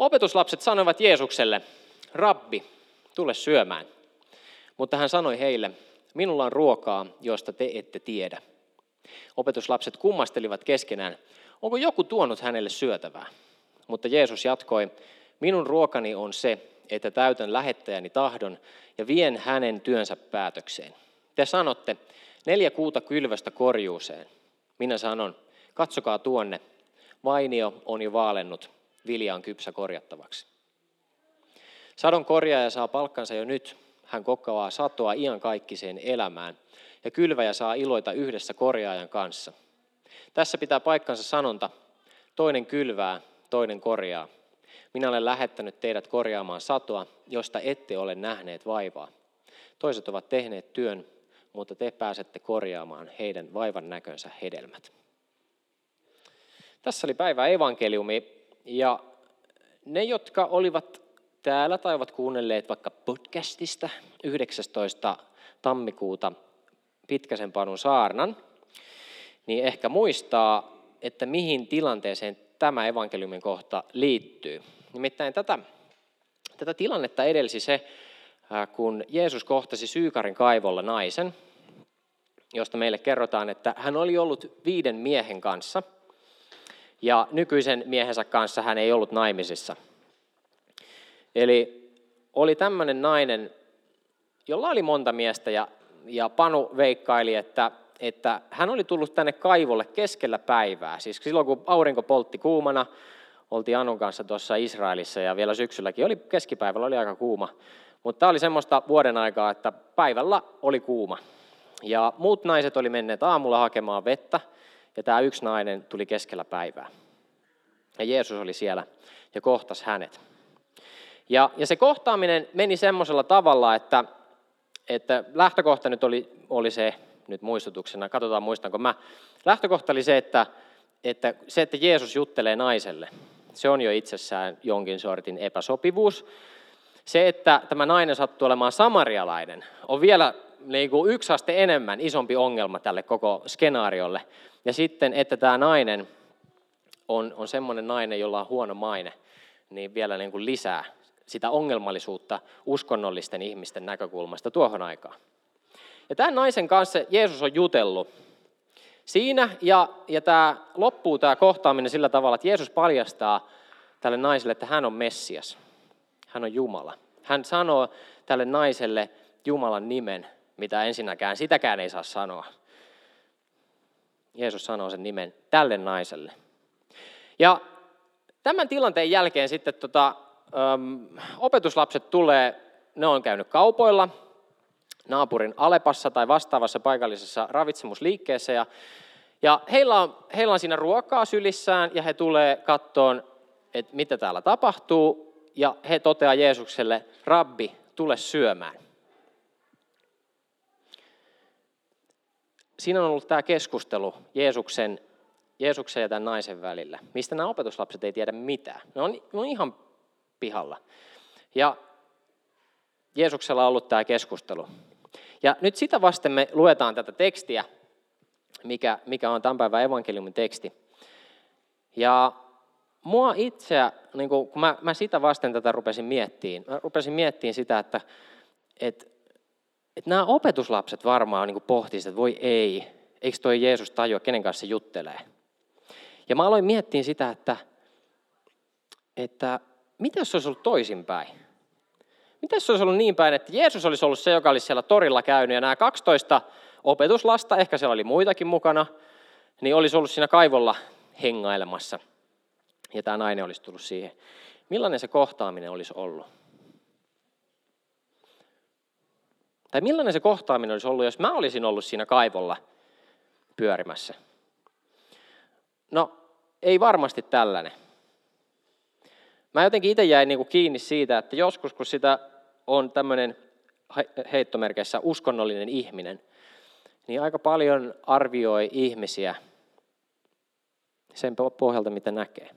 Opetuslapset sanoivat Jeesukselle, Rabbi, tule syömään. Mutta hän sanoi heille, minulla on ruokaa, josta te ette tiedä. Opetuslapset kummastelivat keskenään, onko joku tuonut hänelle syötävää? Mutta Jeesus jatkoi, minun ruokani on se, että täytän lähettäjäni tahdon ja vien hänen työnsä päätökseen. Te sanotte, neljä kuuta kylvästä korjuuseen. Minä sanon, katsokaa tuonne, vainio on jo vaalennut, vilja on kypsä korjattavaksi. Sadon korjaaja saa palkkansa jo nyt, hän kokoaa satoa iankaikkiseen elämään, ja kylväjä saa iloita yhdessä korjaajan kanssa. Tässä pitää paikkansa sanonta, toinen kylvää, toinen korjaa. Minä olen lähettänyt teidät korjaamaan satoa, josta ette ole nähneet vaivaa. Toiset ovat tehneet työn, mutta te pääsette korjaamaan heidän vaivan näkönsä hedelmät. Tässä oli päivä evankeliumi ja ne, jotka olivat täällä tai ovat kuunnelleet vaikka podcastista 19. tammikuuta Pitkäsen Panun saarnan, niin ehkä muistaa, että mihin tilanteeseen tämä evankeliumin kohta liittyy. Nimittäin tätä, tätä tilannetta edelsi se, kun Jeesus kohtasi Syykarin kaivolla naisen, josta meille kerrotaan, että hän oli ollut viiden miehen kanssa, ja nykyisen miehensä kanssa hän ei ollut naimisissa. Eli oli tämmöinen nainen, jolla oli monta miestä, ja, ja Panu veikkaili, että, että hän oli tullut tänne kaivolle keskellä päivää. Siis silloin, kun aurinko poltti kuumana, oltiin Anun kanssa tuossa Israelissa, ja vielä syksylläkin oli keskipäivällä oli aika kuuma. Mutta tämä oli semmoista vuoden aikaa, että päivällä oli kuuma. Ja muut naiset oli menneet aamulla hakemaan vettä, ja tämä yksi nainen tuli keskellä päivää. Ja Jeesus oli siellä ja kohtasi hänet. Ja, ja se kohtaaminen meni semmoisella tavalla, että, että lähtökohta nyt oli, oli se, nyt muistutuksena, katsotaan muistanko mä. Lähtökohta oli se, että, että se, että Jeesus juttelee naiselle, se on jo itsessään jonkin sortin epäsopivuus. Se, että tämä nainen sattuu olemaan samarialainen, on vielä niin kuin yksi aste enemmän isompi ongelma tälle koko skenaariolle. Ja sitten, että tämä nainen on, on semmoinen nainen, jolla on huono maine, niin vielä niin kuin lisää sitä ongelmallisuutta uskonnollisten ihmisten näkökulmasta tuohon aikaan. Ja tämän naisen kanssa Jeesus on jutellut siinä, ja, ja tämä loppuu tämä kohtaaminen sillä tavalla, että Jeesus paljastaa tälle naiselle, että hän on Messias. Hän on Jumala. Hän sanoo tälle naiselle Jumalan nimen, mitä ensinnäkään sitäkään ei saa sanoa. Jeesus sanoo sen nimen tälle naiselle. Ja tämän tilanteen jälkeen sitten tota, äm, opetuslapset tulee, ne on käynyt kaupoilla, naapurin Alepassa tai vastaavassa paikallisessa ravitsemusliikkeessä. Ja, ja heillä, on, heillä on siinä ruokaa sylissään ja he tulee kattoon, että mitä täällä tapahtuu. Ja he toteaa Jeesukselle, rabbi, tule syömään. Siinä on ollut tämä keskustelu Jeesuksen, Jeesuksen ja tämän naisen välillä, mistä nämä opetuslapset ei tiedä mitään. Ne on, ne on ihan pihalla. Ja Jeesuksella on ollut tämä keskustelu. Ja nyt sitä vasten me luetaan tätä tekstiä, mikä, mikä on tämän päivän evankeliumin teksti. Ja mua itseä, niin kun mä, mä sitä vasten tätä rupesin miettiin, mä rupesin miettiin sitä, että et, et nämä opetuslapset varmaan niin pohtisivat, että voi ei, eikö toi Jeesus tajua, kenen kanssa se juttelee. Ja mä aloin miettiä sitä, että, että mitä jos se olisi ollut toisinpäin? Mitä jos se olisi ollut niin päin, että Jeesus olisi ollut se, joka olisi siellä torilla käynyt ja nämä 12 opetuslasta, ehkä siellä oli muitakin mukana, niin olisi ollut siinä kaivolla hengailemassa. Ja tämä nainen olisi tullut siihen. Millainen se kohtaaminen olisi ollut? Tai millainen se kohtaaminen olisi ollut, jos mä olisin ollut siinä kaivolla pyörimässä? No, ei varmasti tällainen. Mä jotenkin itse jäin niin kiinni siitä, että joskus kun sitä on tämmöinen heittomerkeissä uskonnollinen ihminen, niin aika paljon arvioi ihmisiä sen pohjalta, mitä näkee.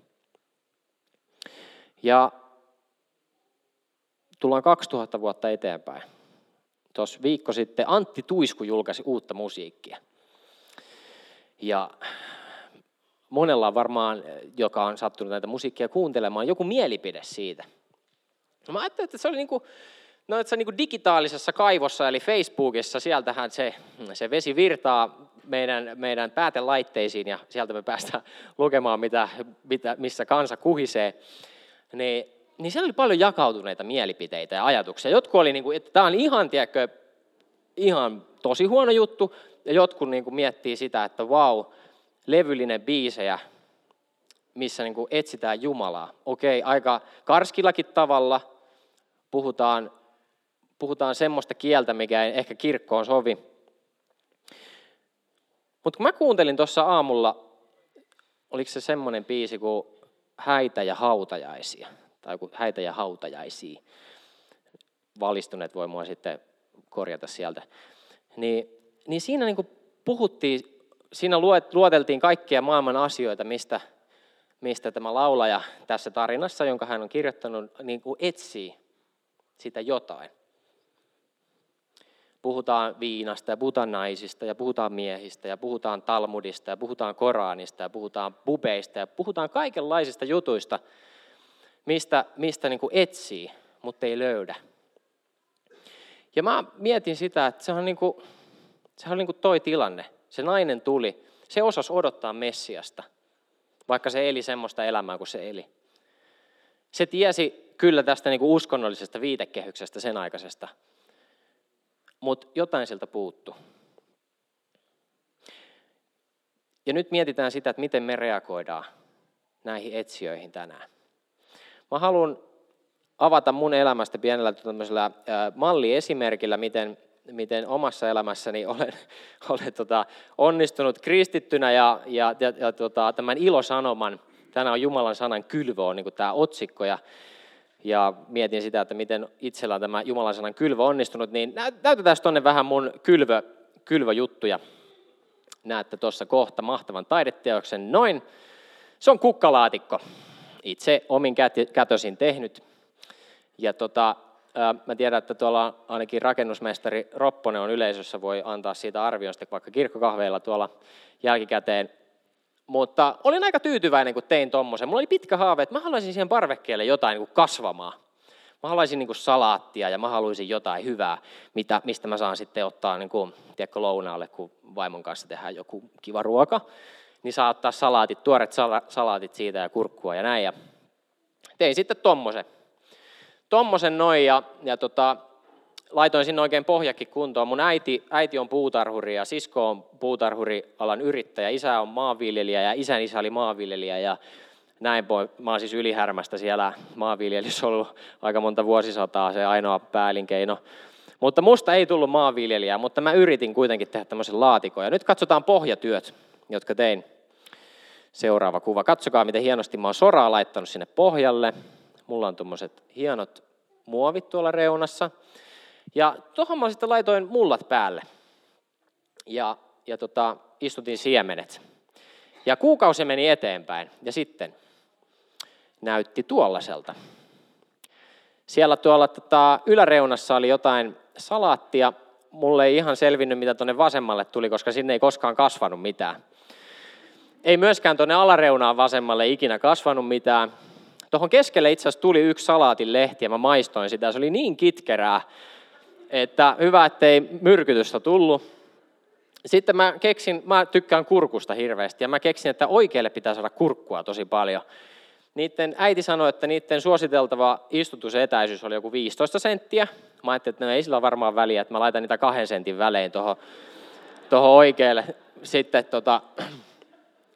Ja tullaan 2000 vuotta eteenpäin. Tuossa viikko sitten Antti Tuisku julkaisi uutta musiikkia. Ja monella on varmaan, joka on sattunut näitä musiikkia kuuntelemaan, joku mielipide siitä. Mä ajattelin, että se oli niin kuin, no, että se niin kuin digitaalisessa kaivossa, eli Facebookissa, sieltähän se, se vesi virtaa meidän, meidän päätelaitteisiin ja sieltä me päästään lukemaan, mitä, mitä, missä kansa kuhisee. Niin, niin siellä oli paljon jakautuneita mielipiteitä ja ajatuksia. Jotkut oli, niin kuin, että tämä on ihan, tiedätkö, ihan tosi huono juttu, ja jotkut niin kuin miettii sitä, että vau, levyllinen biisejä, missä niin kuin etsitään Jumalaa. Okei, aika karskillakin tavalla puhutaan, puhutaan semmoista kieltä, mikä ei ehkä kirkkoon sovi. Mutta kun mä kuuntelin tuossa aamulla, oliko se semmoinen biisi kuin Häitä ja hautajaisia, tai joku Häitä ja hautajaisia. Valistuneet voi mua sitten korjata sieltä. Niin, niin siinä niin puhuttiin, siinä luoteltiin kaikkia maailman asioita, mistä, mistä tämä laulaja tässä tarinassa, jonka hän on kirjoittanut, niin etsii sitä jotain. Puhutaan viinasta ja puhutaan naisista ja puhutaan miehistä ja puhutaan Talmudista ja puhutaan Koranista ja puhutaan pubeista ja puhutaan kaikenlaisista jutuista, mistä, mistä niin kuin etsii, mutta ei löydä. Ja mä mietin sitä, että se on niin kuin, sehän on niin kuin toi tilanne. Se nainen tuli, se osasi odottaa Messiasta, vaikka se eli semmoista elämää kuin se eli. Se tiesi kyllä tästä niin kuin uskonnollisesta viitekehyksestä sen aikaisesta, mutta jotain sieltä puuttu. Ja nyt mietitään sitä, että miten me reagoidaan näihin etsijöihin tänään. Mä haluan avata mun elämästä pienellä tämmöisellä malliesimerkillä, miten, miten omassa elämässäni olen, olen tota, onnistunut kristittynä ja, ja, ja, ja tota, tämän ilosanoman, tänään on Jumalan sanan kylvö on niin tämä otsikko ja, ja mietin sitä, että miten itsellä on tämä Jumalan sanan kylvö onnistunut, niin näytetään tuonne vähän mun kylvö, kylvöjuttuja. Näette tuossa kohta mahtavan taideteoksen. Noin, se on kukkalaatikko. Itse omin kätösin tehnyt ja tota, mä tiedän, että tuolla ainakin rakennusmestari Ropponen on yleisössä, voi antaa siitä arvion sitten vaikka kirkkokahveilla tuolla jälkikäteen. Mutta olin aika tyytyväinen, kun tein tuommoisen. Mulla oli pitkä haave, että mä haluaisin siihen parvekkeelle jotain niin kasvamaan. Mä haluaisin niin salaattia ja mä haluaisin jotain hyvää, mitä, mistä mä saan sitten ottaa niin kuin, tiedätkö, lounaalle, kun vaimon kanssa tehdään joku kiva ruoka. Niin saa ottaa salaatit, tuoret salaatit siitä ja kurkkua ja näin. Ja tein sitten tuommoisen tommosen noin ja, ja tota, laitoin sinne oikein pohjakin kuntoon. Mun äiti, äiti on puutarhuri ja sisko on puutarhurialan yrittäjä. Isä on maanviljelijä ja isän isä oli maanviljelijä ja näin voi. Mä oon siis ylihärmästä siellä maanviljelyssä ollut aika monta vuosisataa, se ainoa päälinkeino. Mutta musta ei tullut maanviljelijää, mutta mä yritin kuitenkin tehdä tämmöisen laatikon. Ja nyt katsotaan pohjatyöt, jotka tein. Seuraava kuva. Katsokaa, miten hienosti mä oon soraa laittanut sinne pohjalle. Mulla on tuommoiset hienot muovit tuolla reunassa. Ja tuohon mä sitten laitoin mullat päälle. Ja, ja tota, istutin siemenet. Ja kuukausi meni eteenpäin. Ja sitten näytti tuollaiselta. Siellä tuolla tota, yläreunassa oli jotain salaattia. Mulle ei ihan selvinnyt, mitä tuonne vasemmalle tuli, koska sinne ei koskaan kasvanut mitään. Ei myöskään tuonne alareunaan vasemmalle ikinä kasvanut mitään. Tuohon keskelle itse asiassa tuli yksi salaatin lehti ja mä maistoin sitä. Se oli niin kitkerää, että hyvä, ettei myrkytystä tullut. Sitten mä keksin, mä tykkään kurkusta hirveästi ja mä keksin, että oikealle pitää saada kurkkua tosi paljon. Niiden äiti sanoi, että niiden suositeltava istutusetäisyys oli joku 15 senttiä. Mä ajattelin, että no ei sillä varmaan väliä, että mä laitan niitä kahden sentin välein tuohon, tuohon oikealle. Sitten tota,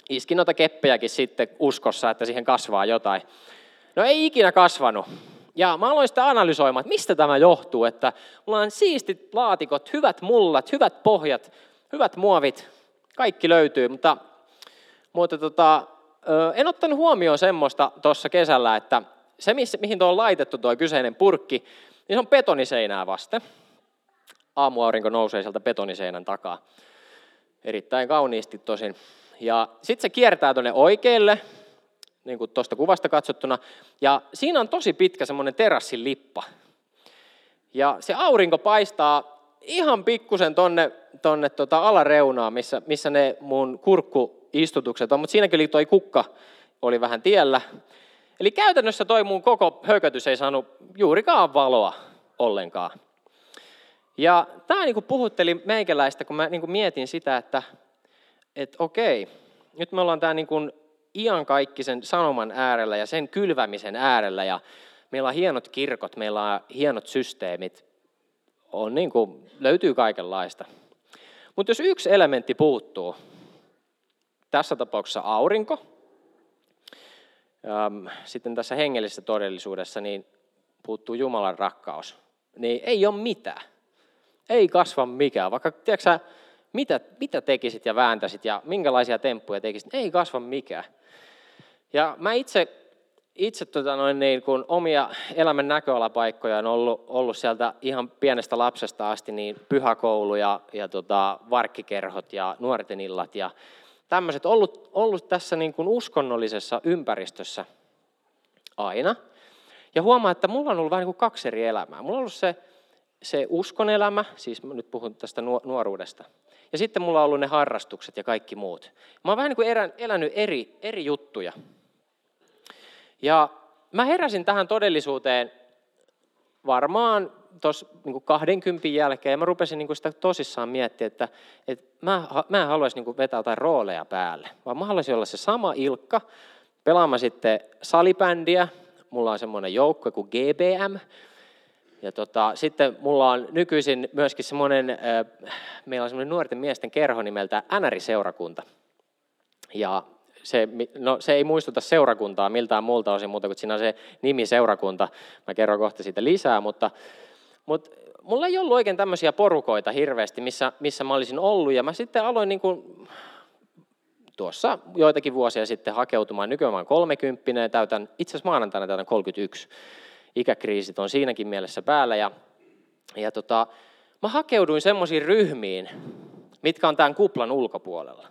iskin noita keppejäkin sitten uskossa, että siihen kasvaa jotain. No ei ikinä kasvanut. Ja mä aloin sitä analysoimaan, että mistä tämä johtuu, että mulla on siistit laatikot, hyvät mullat, hyvät pohjat, hyvät muovit, kaikki löytyy, mutta, mutta tota, en ottanut huomioon semmoista tuossa kesällä, että se, mihin tuo on laitettu tuo kyseinen purkki, niin se on betoniseinää vasten. Aamuaurinko nousee sieltä betoniseinän takaa. Erittäin kauniisti tosin. Ja sitten se kiertää tuonne oikealle, niin kuin tuosta kuvasta katsottuna. Ja siinä on tosi pitkä semmoinen terassin lippa. Ja se aurinko paistaa ihan pikkusen tonne, tonne tota alareunaan, missä, missä ne mun kurkku istutukset on, mutta siinäkin oli toi kukka, oli vähän tiellä. Eli käytännössä toi mun koko hökötys ei saanut juurikaan valoa ollenkaan. Ja tämä niin puhutteli meikäläistä, kun mä niin mietin sitä, että, että okei, nyt me ollaan tämä niin iankaikkisen sanoman äärellä ja sen kylvämisen äärellä ja meillä on hienot kirkot, meillä on hienot systeemit, on niin kuin, löytyy kaikenlaista. Mutta jos yksi elementti puuttuu, tässä tapauksessa aurinko, sitten tässä hengellisessä todellisuudessa niin puuttuu Jumalan rakkaus, niin ei ole mitään. Ei kasva mikään. Vaikka, tiedätkö, mitä, mitä tekisit ja vääntäisit ja minkälaisia temppuja tekisit, ei kasva mikään. Ja mä itse, itse tota noin niin, kun omia elämän näköalapaikkoja on ollut, ollut sieltä ihan pienestä lapsesta asti, niin pyhäkoulu ja, ja tota, varkkikerhot ja nuorten illat ja tämmöiset ollut, ollut tässä niin kuin uskonnollisessa ympäristössä aina. Ja huomaa, että mulla on ollut vähän niin kuin kaksi eri elämää. Mulla on ollut se, se uskon elämä, siis mä nyt puhun tästä nuoruudesta. Ja sitten mulla on ollut ne harrastukset ja kaikki muut. Mä oon vähän niin kuin elänyt eri, eri juttuja. Ja mä heräsin tähän todellisuuteen varmaan tuossa niin 20 jälkeen, ja mä rupesin niin sitä tosissaan miettiä, että, että mä, mä en haluaisi niin vetää jotain rooleja päälle, vaan mä haluaisin olla se sama Ilkka, pelaamaan sitten salibändiä, mulla on semmoinen joukko kuin GBM, ja tota, sitten mulla on nykyisin myöskin semmoinen, meillä on semmoinen nuorten miesten kerho nimeltä NR-seurakunta. Ja se, no, se ei muistuta seurakuntaa miltään muulta osin muuta kuin siinä on se nimi seurakunta. Mä kerron kohta siitä lisää, mutta, mutta mulla ei ollut oikein tämmöisiä porukoita hirveästi, missä, missä mä olisin ollut. Ja mä sitten aloin niin kuin, tuossa joitakin vuosia sitten hakeutumaan. Nykyään mä 30 ja täytän, itse asiassa maanantaina täytän 31. Ikäkriisit on siinäkin mielessä päällä. Ja, ja tota, mä hakeuduin semmoisiin ryhmiin, mitkä on tämän kuplan ulkopuolella.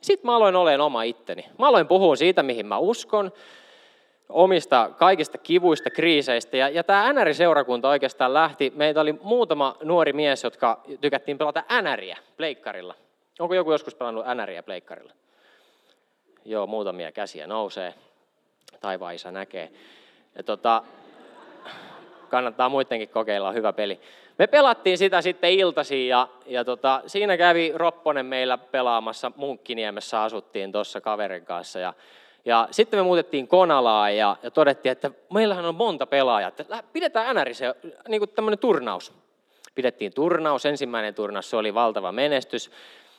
Sitten mä aloin olemaan oma itteni. Mä aloin puhua siitä, mihin mä uskon, omista kaikista kivuista, kriiseistä. Ja, ja tämä NR-seurakunta oikeastaan lähti, meitä oli muutama nuori mies, jotka tykättiin pelata NRiä pleikkarilla. Onko joku joskus pelannut NRiä pleikkarilla? Joo, muutamia käsiä nousee. Taivaan isä näkee. Ja tota, kannattaa muidenkin kokeilla, on hyvä peli. Me pelattiin sitä sitten iltasi ja, ja tota, siinä kävi Ropponen meillä pelaamassa, Munkkiniemessä asuttiin tuossa kaverin kanssa ja, ja sitten me muutettiin Konalaan ja, ja todettiin, että meillähän on monta pelaajaa, että pidetään NR se niin kuin tämmöinen turnaus. Pidettiin turnaus, ensimmäinen turnaus, se oli valtava menestys.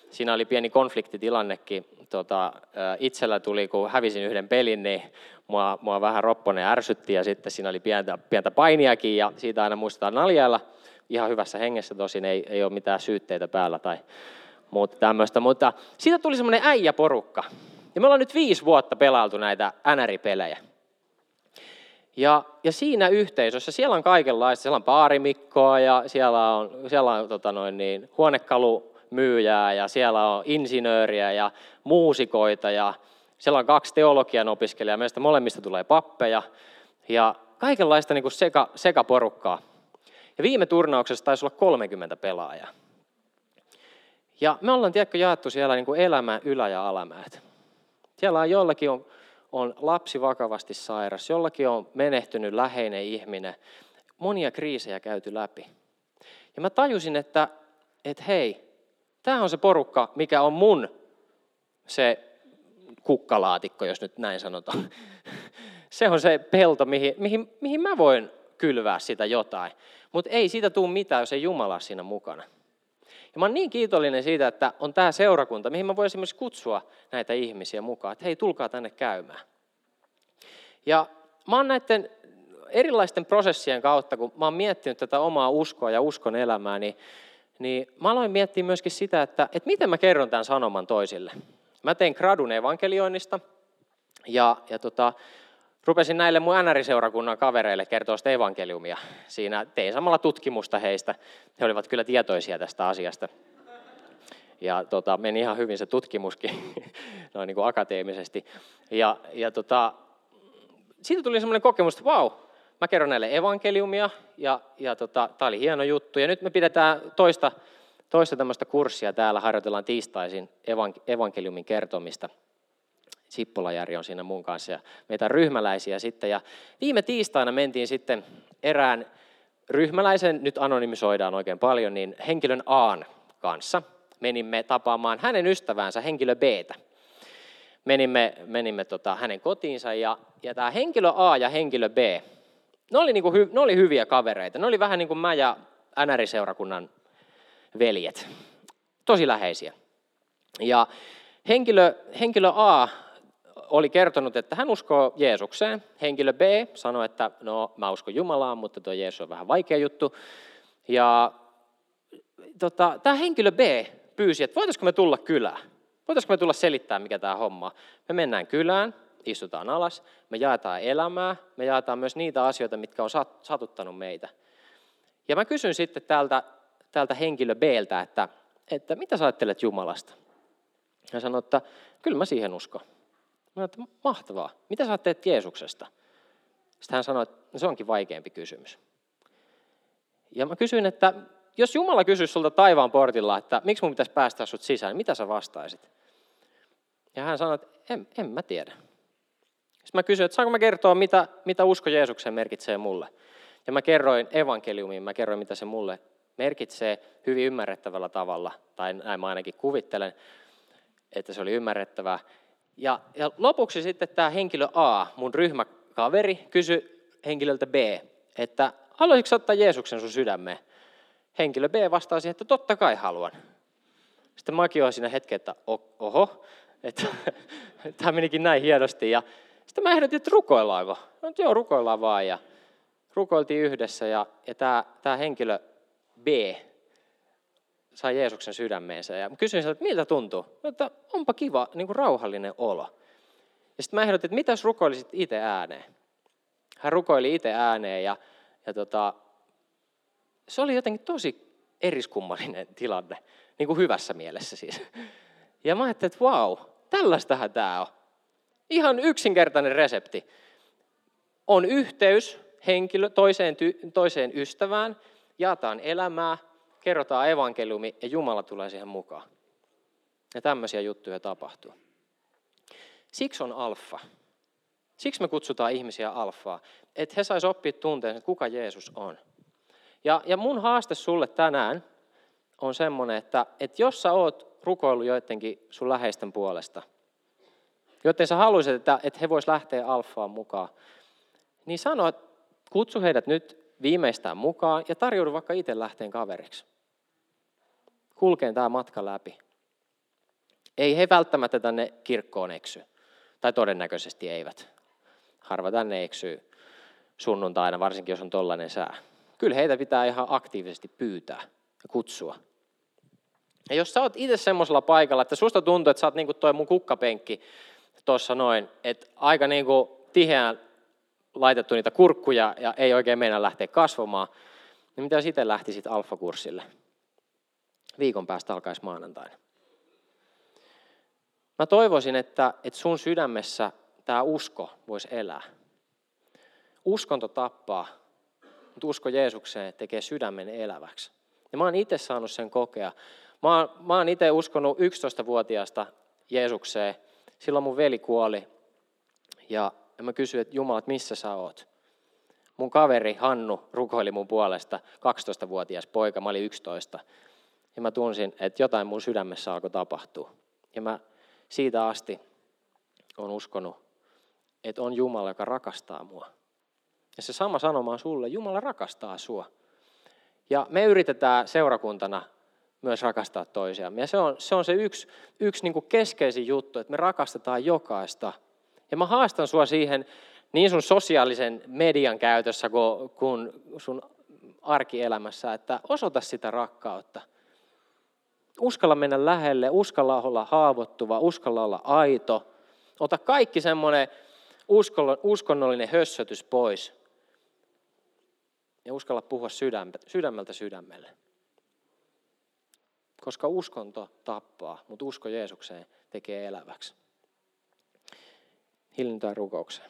Siinä oli pieni konfliktitilannekin. Tota, itsellä tuli, kun hävisin yhden pelin, niin mua, mua vähän Ropponen ärsytti ja sitten siinä oli pientä, pientä painiakin ja siitä aina muistetaan naljailla ihan hyvässä hengessä tosin, ei, ei ole mitään syytteitä päällä tai muuta tämmöistä, mutta siitä tuli semmoinen äijäporukka. Ja me ollaan nyt viisi vuotta pelailtu näitä NR-pelejä. Ja, ja siinä yhteisössä, siellä on kaikenlaista, siellä on baarimikkoa ja siellä on, siellä on tota noin niin, huonekalumyyjää ja siellä on insinööriä ja muusikoita ja siellä on kaksi teologian opiskelijaa, meistä molemmista tulee pappeja ja kaikenlaista niin kuin seka, sekaporukkaa. Ja viime turnauksessa taisi olla 30 pelaajaa. Ja me ollaan, tiedätkö, jaettu siellä niin kuin elämä, ylä- ja alamäät. Siellä on jollakin on, on lapsi vakavasti sairas, jollakin on menehtynyt läheinen ihminen. Monia kriisejä käyty läpi. Ja mä tajusin, että, että hei, tämä on se porukka, mikä on mun se kukkalaatikko, jos nyt näin sanotaan. Se on se pelto, mihin, mihin, mihin mä voin kylvää sitä jotain. Mutta ei siitä tule mitään, jos ei Jumala siinä mukana. Ja mä oon niin kiitollinen siitä, että on tämä seurakunta, mihin mä voin esimerkiksi kutsua näitä ihmisiä mukaan, että hei, tulkaa tänne käymään. Ja mä oon näiden erilaisten prosessien kautta, kun mä oon miettinyt tätä omaa uskoa ja uskon elämää, niin, niin mä aloin miettiä myöskin sitä, että, että miten mä kerron tämän sanoman toisille. Mä tein gradun evankelioinnista ja, ja tota, rupesin näille mun NR-seurakunnan kavereille kertoa sitä evankeliumia. Siinä tein samalla tutkimusta heistä. He olivat kyllä tietoisia tästä asiasta. Ja tota, meni ihan hyvin se tutkimuskin, noin niin kuin akateemisesti. Ja, ja tota, siitä tuli semmoinen kokemus, että vau, mä kerron näille evankeliumia, ja, ja tota, tämä oli hieno juttu. Ja nyt me pidetään toista, toista tämmöistä kurssia täällä, harjoitellaan tiistaisin evankeliumin kertomista. Sippola Jari on siinä mun kanssa ja meitä ryhmäläisiä sitten. Ja viime tiistaina mentiin sitten erään ryhmäläisen, nyt anonymisoidaan oikein paljon, niin henkilön Aan kanssa. Menimme tapaamaan hänen ystävänsä, henkilö b Menimme, menimme tota, hänen kotiinsa ja, ja tämä henkilö A ja henkilö B, ne oli, niinku, ne oli hyviä kavereita. Ne oli vähän niin kuin mä ja NR-seurakunnan veljet. Tosi läheisiä. Ja henkilö, henkilö A oli kertonut, että hän uskoo Jeesukseen. Henkilö B sanoi, että no mä uskon Jumalaan, mutta tuo Jeesus on vähän vaikea juttu. Ja tota, tämä henkilö B pyysi, että voitaisiko me tulla kylään? Voitaisiko me tulla selittämään, mikä tämä homma Me mennään kylään, istutaan alas, me jaetaan elämää, me jaetaan myös niitä asioita, mitkä on satuttanut meitä. Ja mä kysyn sitten täältä, täältä henkilö Bltä, että, että mitä sä ajattelet Jumalasta? Hän sanoi, että kyllä mä siihen uskon. Mä että mahtavaa. Mitä sä teet Jeesuksesta? Sitten hän sanoi, että no se onkin vaikeampi kysymys. Ja mä kysyin, että jos Jumala kysyisi sulta taivaan portilla, että miksi mun pitäisi päästä sut sisään, niin mitä sä vastaisit? Ja hän sanoi, että en, en mä tiedä. Sitten mä kysyin, että saanko mä kertoa, mitä, mitä usko Jeesukseen merkitsee mulle. Ja mä kerroin evankeliumiin, mä kerroin, mitä se mulle merkitsee hyvin ymmärrettävällä tavalla, tai näin mä ainakin kuvittelen, että se oli ymmärrettävää. Ja, ja lopuksi sitten tämä henkilö A, mun ryhmäkaveri, kysyi henkilöltä B, että haluaisitko ottaa Jeesuksen sun sydämeen? Henkilö B vastasi, että totta kai haluan. Sitten mäkin olin siinä hetken, että oho, että tämä menikin näin hienosti. Ja sitten mä ehdotin, että rukoillaanko. No, joo, rukoillaan vaan. Ja rukoiltiin yhdessä ja, ja tämä, tämä henkilö B sai Jeesuksen sydämeensä. Ja kysyin sieltä, että miltä tuntuu? No, että onpa kiva, niin kuin rauhallinen olo. Ja sitten mä ehdotin, että mitäs rukoilisit itse ääneen? Hän rukoili itse ääneen ja, ja tota, se oli jotenkin tosi eriskummallinen tilanne, niin kuin hyvässä mielessä siis. Ja mä ajattelin, että vau, wow, tällaistähän tämä on. Ihan yksinkertainen resepti. On yhteys henkilö toiseen, ty, toiseen ystävään, jaetaan elämää, kerrotaan evankeliumi ja Jumala tulee siihen mukaan. Ja tämmöisiä juttuja tapahtuu. Siksi on alfa. Siksi me kutsutaan ihmisiä alfaa, että he sais oppia tunteen, kuka Jeesus on. Ja, ja mun haaste sulle tänään on semmoinen, että, että jos sä oot rukoillut joidenkin sun läheisten puolesta, joten sä haluaisit, että, että he vois lähteä alfaan mukaan, niin sano, että kutsu heidät nyt viimeistään mukaan ja tarjoudu vaikka itse lähteen kaveriksi. Kulkeen tämä matka läpi. Ei he välttämättä tänne kirkkoon eksy. Tai todennäköisesti eivät. Harva tänne eksyy sunnuntaina, varsinkin jos on tollainen sää. Kyllä heitä pitää ihan aktiivisesti pyytää ja kutsua. Ja jos sä oot itse semmoisella paikalla, että susta tuntuu, että sä oot niin kuin toi mun kukkapenkki tuossa noin, että aika niin kuin tiheään laitettu niitä kurkkuja ja ei oikein mennä lähteä kasvamaan, niin mitä jos itse lähtisit alfakurssille? Viikon päästä alkaisi maanantaina. Mä toivoisin, että, että sun sydämessä tämä usko voisi elää. Uskonto tappaa, mutta usko Jeesukseen tekee sydämen eläväksi. Ja mä oon itse saanut sen kokea. Mä oon, oon itse uskonut 11-vuotiaasta Jeesukseen. Silloin mun veli kuoli. Ja mä kysyin, että Jumala, että missä sä oot? Mun kaveri Hannu rukoili mun puolesta, 12-vuotias poika, mä olin 11. Ja mä tunsin, että jotain mun sydämessä alkoi tapahtua. Ja mä siitä asti on uskonut, että on Jumala, joka rakastaa mua. Ja se sama sanoma on sulle, Jumala rakastaa sua. Ja me yritetään seurakuntana myös rakastaa toisiamme. Ja se on se, on se yksi, yksi niin kuin keskeisin juttu, että me rakastetaan jokaista. Ja mä haastan sua siihen niin sun sosiaalisen median käytössä kuin, kuin sun arkielämässä, että osoita sitä rakkautta. Uskalla mennä lähelle, uskalla olla haavoittuva, uskalla olla aito. Ota kaikki semmoinen uskonnollinen hössötys pois ja uskalla puhua sydämeltä sydämelle. Koska uskonto tappaa, mutta usko Jeesukseen tekee eläväksi. Hiljentyä rukoukseen.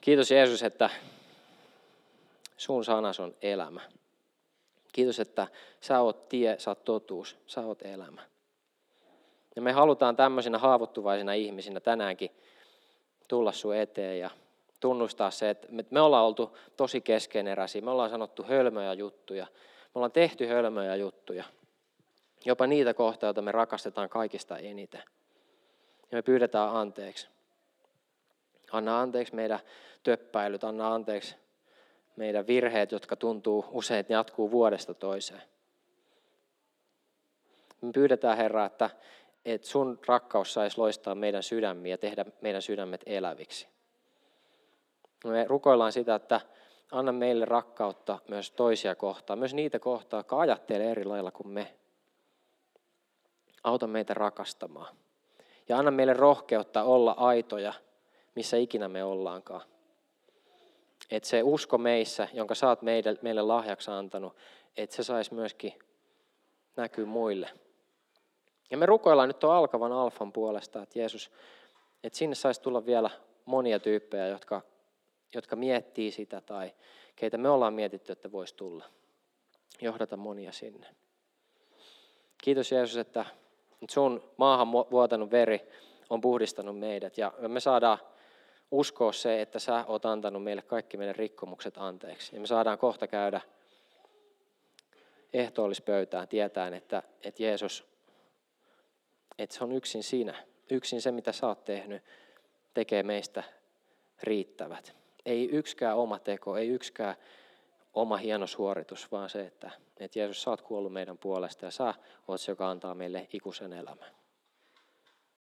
Kiitos Jeesus, että sun sanas on elämä. Kiitos, että sä oot tie, sä oot totuus, sä oot elämä. Ja me halutaan tämmöisinä haavoittuvaisina ihmisinä tänäänkin tulla sun eteen ja tunnustaa se, että me ollaan oltu tosi keskeneräisiä, me ollaan sanottu hölmöjä juttuja, me ollaan tehty hölmöjä juttuja, jopa niitä kohtaa, joita me rakastetaan kaikista eniten. Ja me pyydetään anteeksi. Anna anteeksi meidän töppäilyt, anna anteeksi meidän virheet, jotka tuntuu usein jatkuu vuodesta toiseen. Me pyydetään Herra, että, että sun rakkaus saisi loistaa meidän sydämiä ja tehdä meidän sydämet eläviksi. Me rukoillaan sitä, että anna meille rakkautta myös toisia kohtaan, myös niitä kohtaa, jotka ajattelee eri lailla kuin me. Auta meitä rakastamaan. Ja anna meille rohkeutta olla aitoja, missä ikinä me ollaankaan. Että se usko meissä, jonka sä oot meille, meille lahjaksi antanut, että se saisi myöskin näkyä muille. Ja me rukoillaan nyt tuon alkavan alfan puolesta, että Jeesus, että sinne saisi tulla vielä monia tyyppejä, jotka, jotka miettii sitä tai keitä me ollaan mietitty, että voisi tulla. Johdata monia sinne. Kiitos Jeesus, että sun maahan vuotanut veri on puhdistanut meidät ja me saadaan uskoa se, että sä oot antanut meille kaikki meidän rikkomukset anteeksi. Ja me saadaan kohta käydä ehtoollispöytään tietään, että, että Jeesus, että se on yksin sinä, yksin se mitä sä oot tehnyt, tekee meistä riittävät. Ei yksikään oma teko, ei yksikään oma hieno suoritus, vaan se, että, että Jeesus, sä oot kuollut meidän puolesta ja sä oot se, joka antaa meille ikuisen elämän.